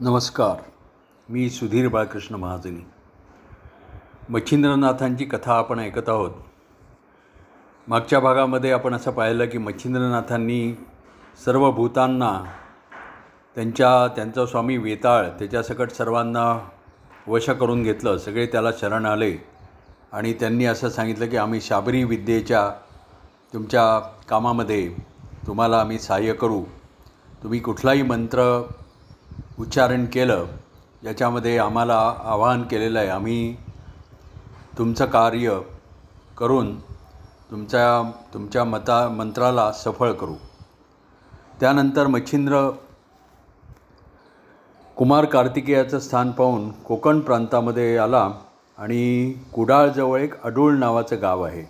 नमस्कार. मी सुधीर बाळकृष्ण महाजनी. मच्छिंद्रनाथांची कथा आपण ऐकत आहोत. मागच्या भागामध्ये आपण असं पाहिलं की मच्छिंद्रनाथांनी सर्व भूतांना त्यांच्या त्यांचा स्वामी वेताळ त्याच्यासकट सर्वांना वश करून घेतलं. सगळे त्याला शरण आले. आणि त्यांनी असं सांगितलं की आम्ही शाबरी विद्येच्या तुमच्या कामामध्ये तुम्हाला आम्ही सहाय्य करू. तुम्ही कुठलाही मंत्र उच्चारण केलं याच्यामध्ये आम्हाला आवाहन केलेलं आहे आम्ही तुमचं कार्य करून तुमच्या तुमच्या मता मंत्राला सफळ करू. त्यानंतर मच्छिंद्र कुमार कार्तिकेयाचं स्थान पाहून कोकण प्रांतामध्ये आला आणि कुडाळजवळ एक अडूळ नावाचं गाव आहे.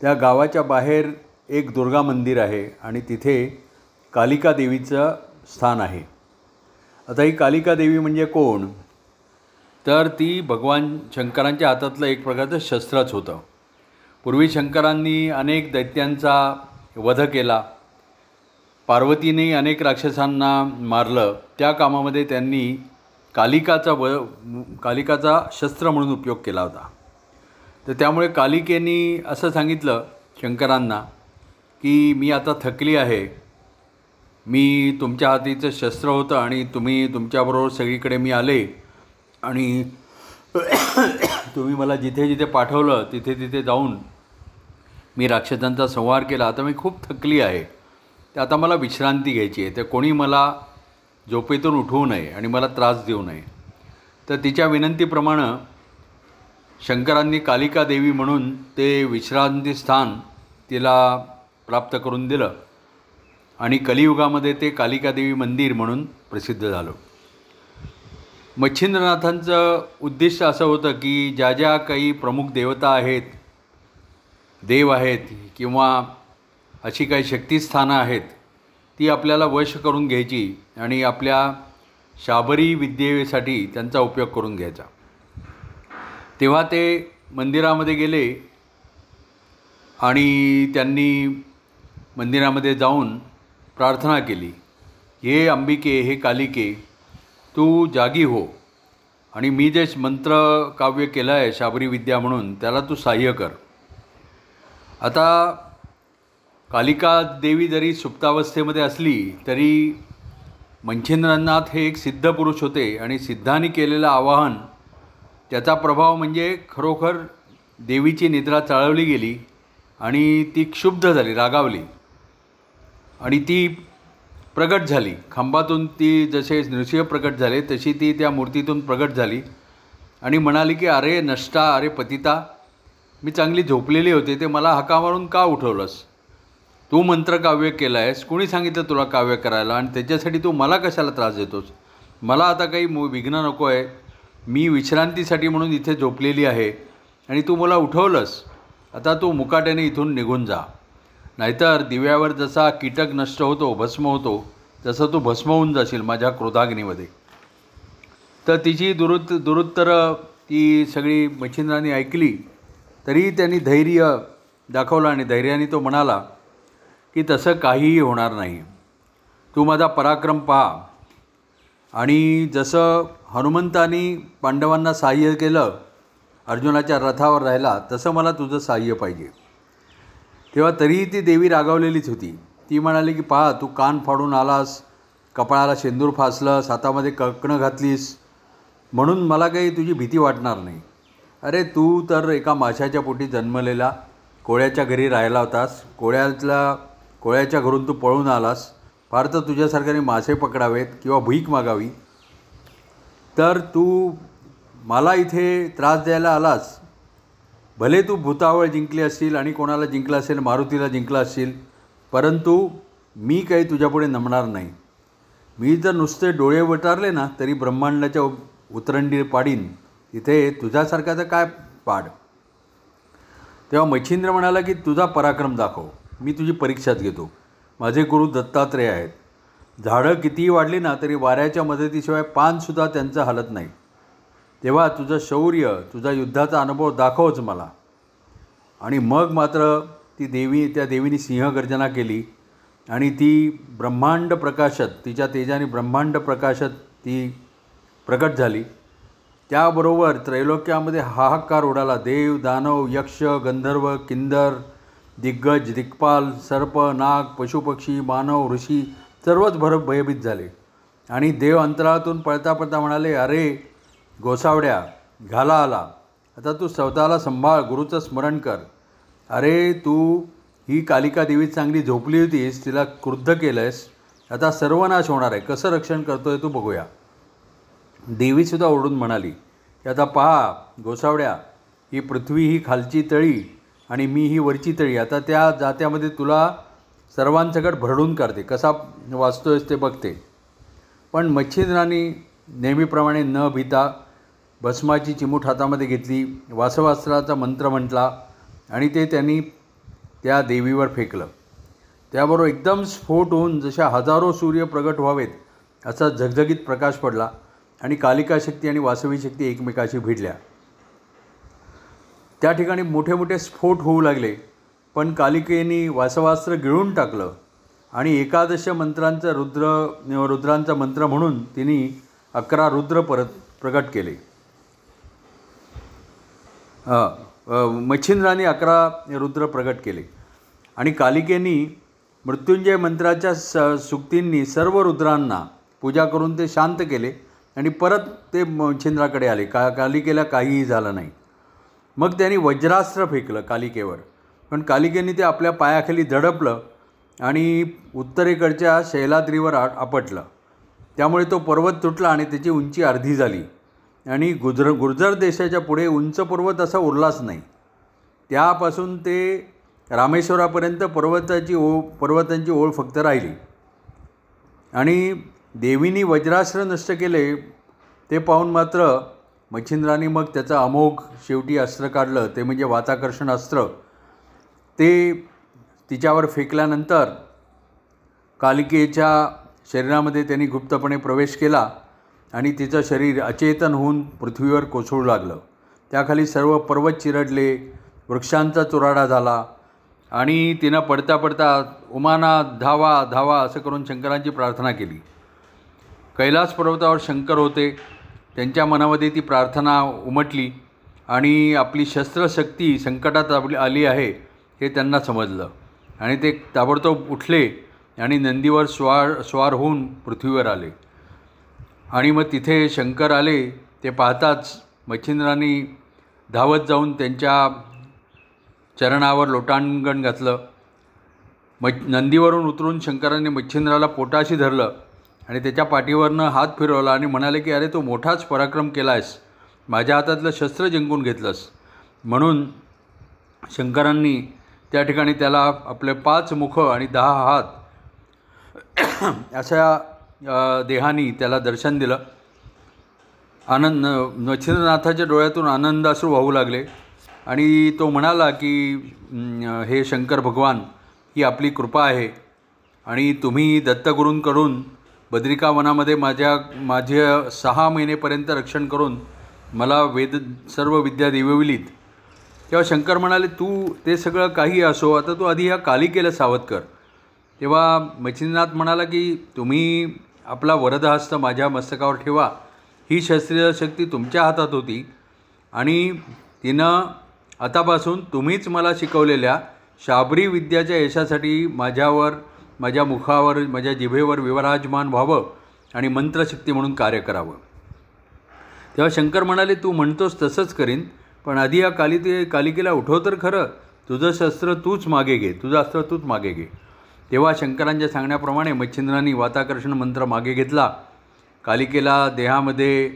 त्या गावाच्या बाहेर एक दुर्गा मंदिर आहे आणि तिथे कालिका देवीचं स्थान आहे. आता ही कालिका देवी म्हणजे कोण? तर ती भगवान शंकरांच्या हातातलं एक प्रकारचं शस्त्रच होतं. पूर्वी शंकरांनी अनेक दैत्यांचा वध केला. पार्वतीने अनेक राक्षसांना मारलं. त्या कामामध्ये त्यांनी कालिकाचा व कालिकाचा शस्त्र म्हणून उपयोग केला होता. तर त्यामुळे कालिकेनी असं सांगितलं शंकरांना की मी आता थकली आहे. मी तुमच्या हातीचं शस्त्र होतं आणि तुम्ही तुमच्याबरोबर सगळीकडे मी आले आणि तुम्ही मला जिथे जिथे पाठवलं तिथे तिथे जाऊन मी राक्षसांचा संहार केला. आता मी खूप थकली आहे. तर आता मला विश्रांती घ्यायची आहे. तर कोणी मला झोपेतून उठवू नये आणि मला त्रास देऊ नये. तर तिच्या विनंतीप्रमाणे शंकरांनी कालिका देवी म्हणून ते विश्रांती स्थान तिला प्राप्त करून दिलं. आणि कलियुगामध्ये ते कालिकादेवी मंदिर म्हणून प्रसिद्ध झालं. मच्छिंद्रनाथांचं उद्दिष्ट असं होतं की ज्या ज्या काही प्रमुख देवता आहेत देव आहेत किंवा अशी काही शक्तिस्थानं आहेत ती आपल्याला वश करून घ्यायची आणि आपल्या शाबरी विद्येसाठी त्यांचा उपयोग करून घ्यायचा. तेव्हा ते मंदिरामध्ये गेले आणि त्यांनी मंदिरामध्ये जाऊन प्रार्थना केली हे अंबिके हे कालिके तू जागी हो आणि मी जे मंत्र काव्य केलं आहे शाबरी विद्या म्हणून त्याला तू सहाय्य कर. आता कालिका देवी जरी सुप्तावस्थेमध्ये असली तरी मंछेंद्रनाथ हे एक सिद्ध पुरुष होते आणि सिद्धांनी केलेलं आवाहन त्याचा प्रभाव म्हणजे खरोखर देवीची निद्रा चाळवली गेली आणि ती क्षुब्ध झाली रागावली. आणि ती प्रगट झाली. खांबातून ती जसे नृसिंह प्रगट झाले तशी ती त्या मूर्तीतून प्रगट झाली. आणि म्हणाली की अरे नष्टा अरे पतिता मी चांगली झोपलेली होते ते मला हका मारून का उठवलंस? तू मंत्र काव्य केलं आहेस कुणी सांगितलं तुला काव्य करायला? आणि त्याच्यासाठी तू मला कशाला त्रास देतोस? मला आता काही मु विघ्न नको आहे मी विश्रांतीसाठी म्हणून इथे झोपलेली आहे. आणि तू मला उठवलंस. आता तू मुकाट्याने इथून निघून जा. नाहीतर दिव्यावर जसा कीटक नष्ट होतो भस्म होतो जसं तू भस्म होऊन जाशील माझ्या क्रोधाग्नीमध्ये. तर तिची दुरुत् दुरुत्तरं ती सगळी मच्छिंद्रांनी ऐकली तरी त्यांनी धैर्य दाखवलं आणि धैर्याने तो म्हणाला की तसं काहीही होणार नाही. तू माझा पराक्रम पहा. आणि जसं हनुमंतानी पांडवांना सहाय्य केलं अर्जुनाच्या रथावर राहिला तसं मला तुझं सहाय्य पाहिजे. तेव्हा तरीही ती देवी रागावलेलीच होती. ती म्हणाली की पहा तू कान फाडून आलास कपाळाला शेंदूर फासलंस हातामध्ये कळकणं घातलीस. म्हणून मला काही तुझी भीती वाटणार नाही. अरे तू तर एका माशाच्या पोटी जन्मलेला कोळ्याच्या घरी राहिला होतास. कोळ्यातला कोळ्याच्या घरून तू पळून आलास. फार तर तुझ्यासारख्याने मासे पकडावेत किंवा भीक मागावी. तर तू मला इथे त्रास द्यायला आलास. भले तू भूतावळ जिंकली असशील आणि कोणाला जिंकला असेल मारुतीला जिंकला असशील परंतु मी काही तुझ्यापुढे नमणार नाही. मी जर नुसते डोळे वटारले ना तरी ब्रह्मांडाच्या उतरंडी पाडीन. तिथे तुझ्यासारखा तर काय पाड? तेव्हा मच्छिंद्र म्हणाला की तुझा पराक्रम दाखव. मी तुझी परीक्षाच घेतो. माझे गुरु दत्तात्रेय आहेत. झाडं कितीही वाढली ना तरी वाऱ्याच्या मदतीशिवाय पानसुद्धा त्यांचं हलत नाही. तेव्हा तुझं शौर्य तुझा युद्धाचा अनुभव दाखवच मला. आणि मग मात्र ती देवी त्या देवीने सिंहगर्जना केली. आणि ती ब्रह्मांड प्रकाशत तिच्या तेजाने ब्रह्मांड प्रकाशत ती प्रकट झाली. त्याबरोबर त्रैलोक्यामध्ये हाहाकार उडाला. देव दानव यक्ष गंधर्व किंदर दिग्गज दिग्पाल सर्प नाग पशुपक्षी मानव ऋषी सर्वच भर भयभीत झाले. आणि देव अंतराळातून पळता पळता म्हणाले अरे गोसावड्या घाला आला. आता तू स्वतःला संभाळ गुरुचं स्मरण कर. अरे तू ही कालिका देवी चांगली झोपली होतीस तिला क्रुद्ध केलं आहेस आता सर्वनाश होणार आहे. कसं रक्षण करतो आहे तू बघूया. देवीसुद्धा ओढून म्हणाली की आता पहा गोसावड्या ही पृथ्वी ही खालची तळी आणि मी ही वरची तळी. आता त्या जात्यामध्ये तुला सर्वांसकट भरडून काढते कसा वाचतोयस ते बघते. पण मच्छिंद्रांनी नेहमीप्रमाणे न भीता भस्माची चिमूट हातामध्ये घेतली वासवास्त्राचा मंत्र म्हटला आणि ते त्यांनी त्या देवीवर फेकलं. त्याबरोबर एकदम स्फोट होऊन जशा हजारो सूर्य प्रगट व्हावेत असा झगझगीत प्रकाश पडला आणि कालिका शक्ती आणि वासवी शक्ती एकमेकाशी भिडल्या. त्या ठिकाणी मोठे मोठे स्फोट होऊ लागले पण कालिकेने वासवास्त्र गिळून टाकलं आणि एकादश मंत्रांचं रुद्र रुद्रांचा मंत्र म्हणून तिने अकरा रुद्र परत प्रकट केले. मच्छिंद्राने अकरा रुद्र प्रकट केले. आणि कालिकेनी मृत्युंजय मंत्राच्या स सुक्तींनी सर्व रुद्रांना पूजा करून ते शांत केले आणि परत ते मच्छिंद्राकडे आले. का कालिकेला काहीही झालं नाही. मग त्यांनी वज्रास्त्र फेकलं कालिकेवर. पण कालिकेने ते आपल्या पायाखाली दडपलं आणि उत्तरेकडच्या शैलाद्रीवर आ आपटलं. त्यामुळे तो पर्वत तुटला आणि त्याची उंची अर्धी झाली. आणि गुजर गुर्जर देशाच्या पुढे उंच पर्वत असा उरलाच नाही. त्यापासून ते रामेश्वरापर्यंत पर्वताची ओ पर्वतांची ओळ फक्त राहिली. आणि देवीनी वज्रास्त्र नष्ट केले ते पाहून मात्र मच्छिंद्राने मग त्याचं अमोघ शेवटी अस्त्र काढलं. ते म्हणजे वाताकर्षण अस्त्र. ते तिच्यावर फेकल्यानंतर कालिकेच्या शरीरामध्ये त्यांनी गुप्तपणे प्रवेश केला आणि तिचं शरीर अचेतन होऊन पृथ्वीवर कोसळू लागलं. त्याखाली सर्व पर्वत चिरडले वृक्षांचा चुराडा झाला आणि तिनं पडता पडता उमाना धावा धावा असं करून शंकरांची प्रार्थना केली. कैलास पर्वतावर शंकर होते. त्यांच्या मनामध्ये ती प्रार्थना उमटली आणि आपली शस्त्रशक्ती संकटात आपली आली आहे हे त्यांना समजलं आणि ते ताबडतोब उठले. आणि नंदीवर स्वार स्वार होऊन पृथ्वीवर आले. आणि मग तिथे शंकर आले ते पाहताच मच्छिंद्रांनी धावत जाऊन त्यांच्या चरणावर लोटांगण घातलं. म नंदीवरून उतरून शंकराने मच्छिंद्राला पोटाशी धरलं आणि त्याच्या पाठीवरनं हात फिरवला आणि म्हणाले की अरे तो मोठाच पराक्रम केला आहेस माझ्या हातातलं शस्त्र जिंकून घेतलंस. म्हणून शंकरांनी त्या ठिकाणी त्याला आपले पाच मुख आणि दहा हात अशा देहानी त्याला दर्शन दिलं. आनंद नचिंद्रनाथाच्या डोळ्यातून आनंदाश्रू वाहू लागले. आणि तो म्हणाला की हे शंकर भगवान ही आपली कृपा आहे. आणि तुम्ही दत्तगुरूंकडून बद्रिका वनामध्ये माझ्या माझे सहा महिनेपर्यंत रक्षण करून मला वेद सर्व विद्या देवविलीत. तेव्हा शंकर म्हणाले तू ते सगळं काही असो आता तू आधी ह्या कालिकेला सावध कर. तेव्हा मच्छिंद्रनाथ म्हणाला की तुम्ही आपला वरदहस्त माझ्या मस्तकावर ठेवा. ही शस्त्रीय शक्ती तुमच्या हातात होती आणि तिनं आतापासून तुम्हीच मला शिकवलेल्या शाबरी विद्याच्या यशासाठी माझ्यावर माझ्या मुखावर माझ्या जिभेवर विवराजमान व्हावं आणि मंत्रशक्ती म्हणून कार्य करावं. तेव्हा शंकर म्हणाले तू म्हणतोस तसंच करीन पण आधी या काली ते कालिकेला उठव तर खरं. तुझं शस्त्र तूच मागे घे. तुझं अस्त्र तूच मागे घे. तेव्हा शंकरांच्या सांगण्याप्रमाणे मच्छिंद्रांनी वाताकर्षण मंत्र मागे घेतला. कालिकेला देहामध्ये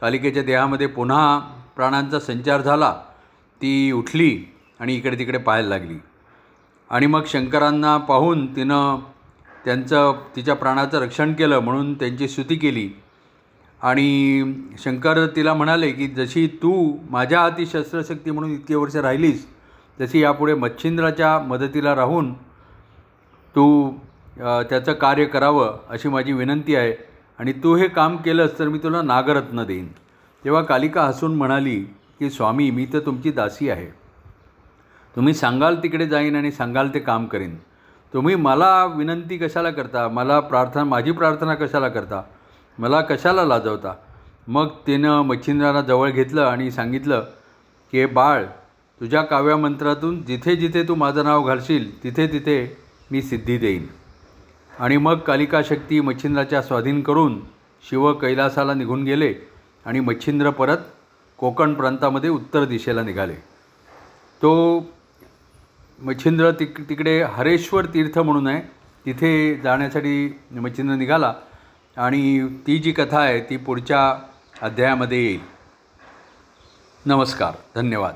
कालिकेच्या देहामध्ये पुन्हा प्राणांचा संचार झाला. ती उठली आणि इकडे तिकडे पाहायला लागली. आणि मग शंकरांना पाहून तिनं त्यांचं तिच्या प्राणाचं रक्षण केलं म्हणून त्यांची स्तुती केली. आणि शंकर तिला म्हणाले की जशी तू माझ्या हाती शस्त्रशक्ती म्हणून इतके वर्ष राहिलीस तशी यापुढे मच्छिंद्राच्या मदतीला राहून तू त्याचं कार्य करावं अशी माझी विनंती आहे आणि तू हे काम केलंस तर मी तुला नागरत्न देईन. तेव्हा कालिका हसून म्हणाली की स्वामी मी तर तुमची दासी आहे. तुम्ही सांगाल तिकडे जाईन आणि सांगाल ते काम करीन. तुम्ही मला विनंती कशाला करता? मला प्रार्थना माझी प्रार्थना कशाला करता? मला कशाला लाजवता? मग तिनं मच्छिंद्राला जवळ घेतलं आणि सांगितलं की "हे बाळ तुझ्या काव्यमंत्रातून जिथे जिथे तू माझं नाव घालशील तिथे तिथे मी सिद्धी देईन. आणि मग कालिका शक्ती मच्छिंद्राच्या स्वाधीन करून शिव कैलासाला निघून गेले आणि मच्छिंद्र परत कोकण प्रांतामध्ये उत्तर दिशेला निघाले. तो मच्छिंद्र तिक तिकडे हरेश्वर तीर्थ म्हणून आहे. तिथे जाण्यासाठी मच्छिंद्र निघाला आणि ती जी कथा आहे ती पुढच्या अध्यायामध्ये येईल. नमस्कार. धन्यवाद.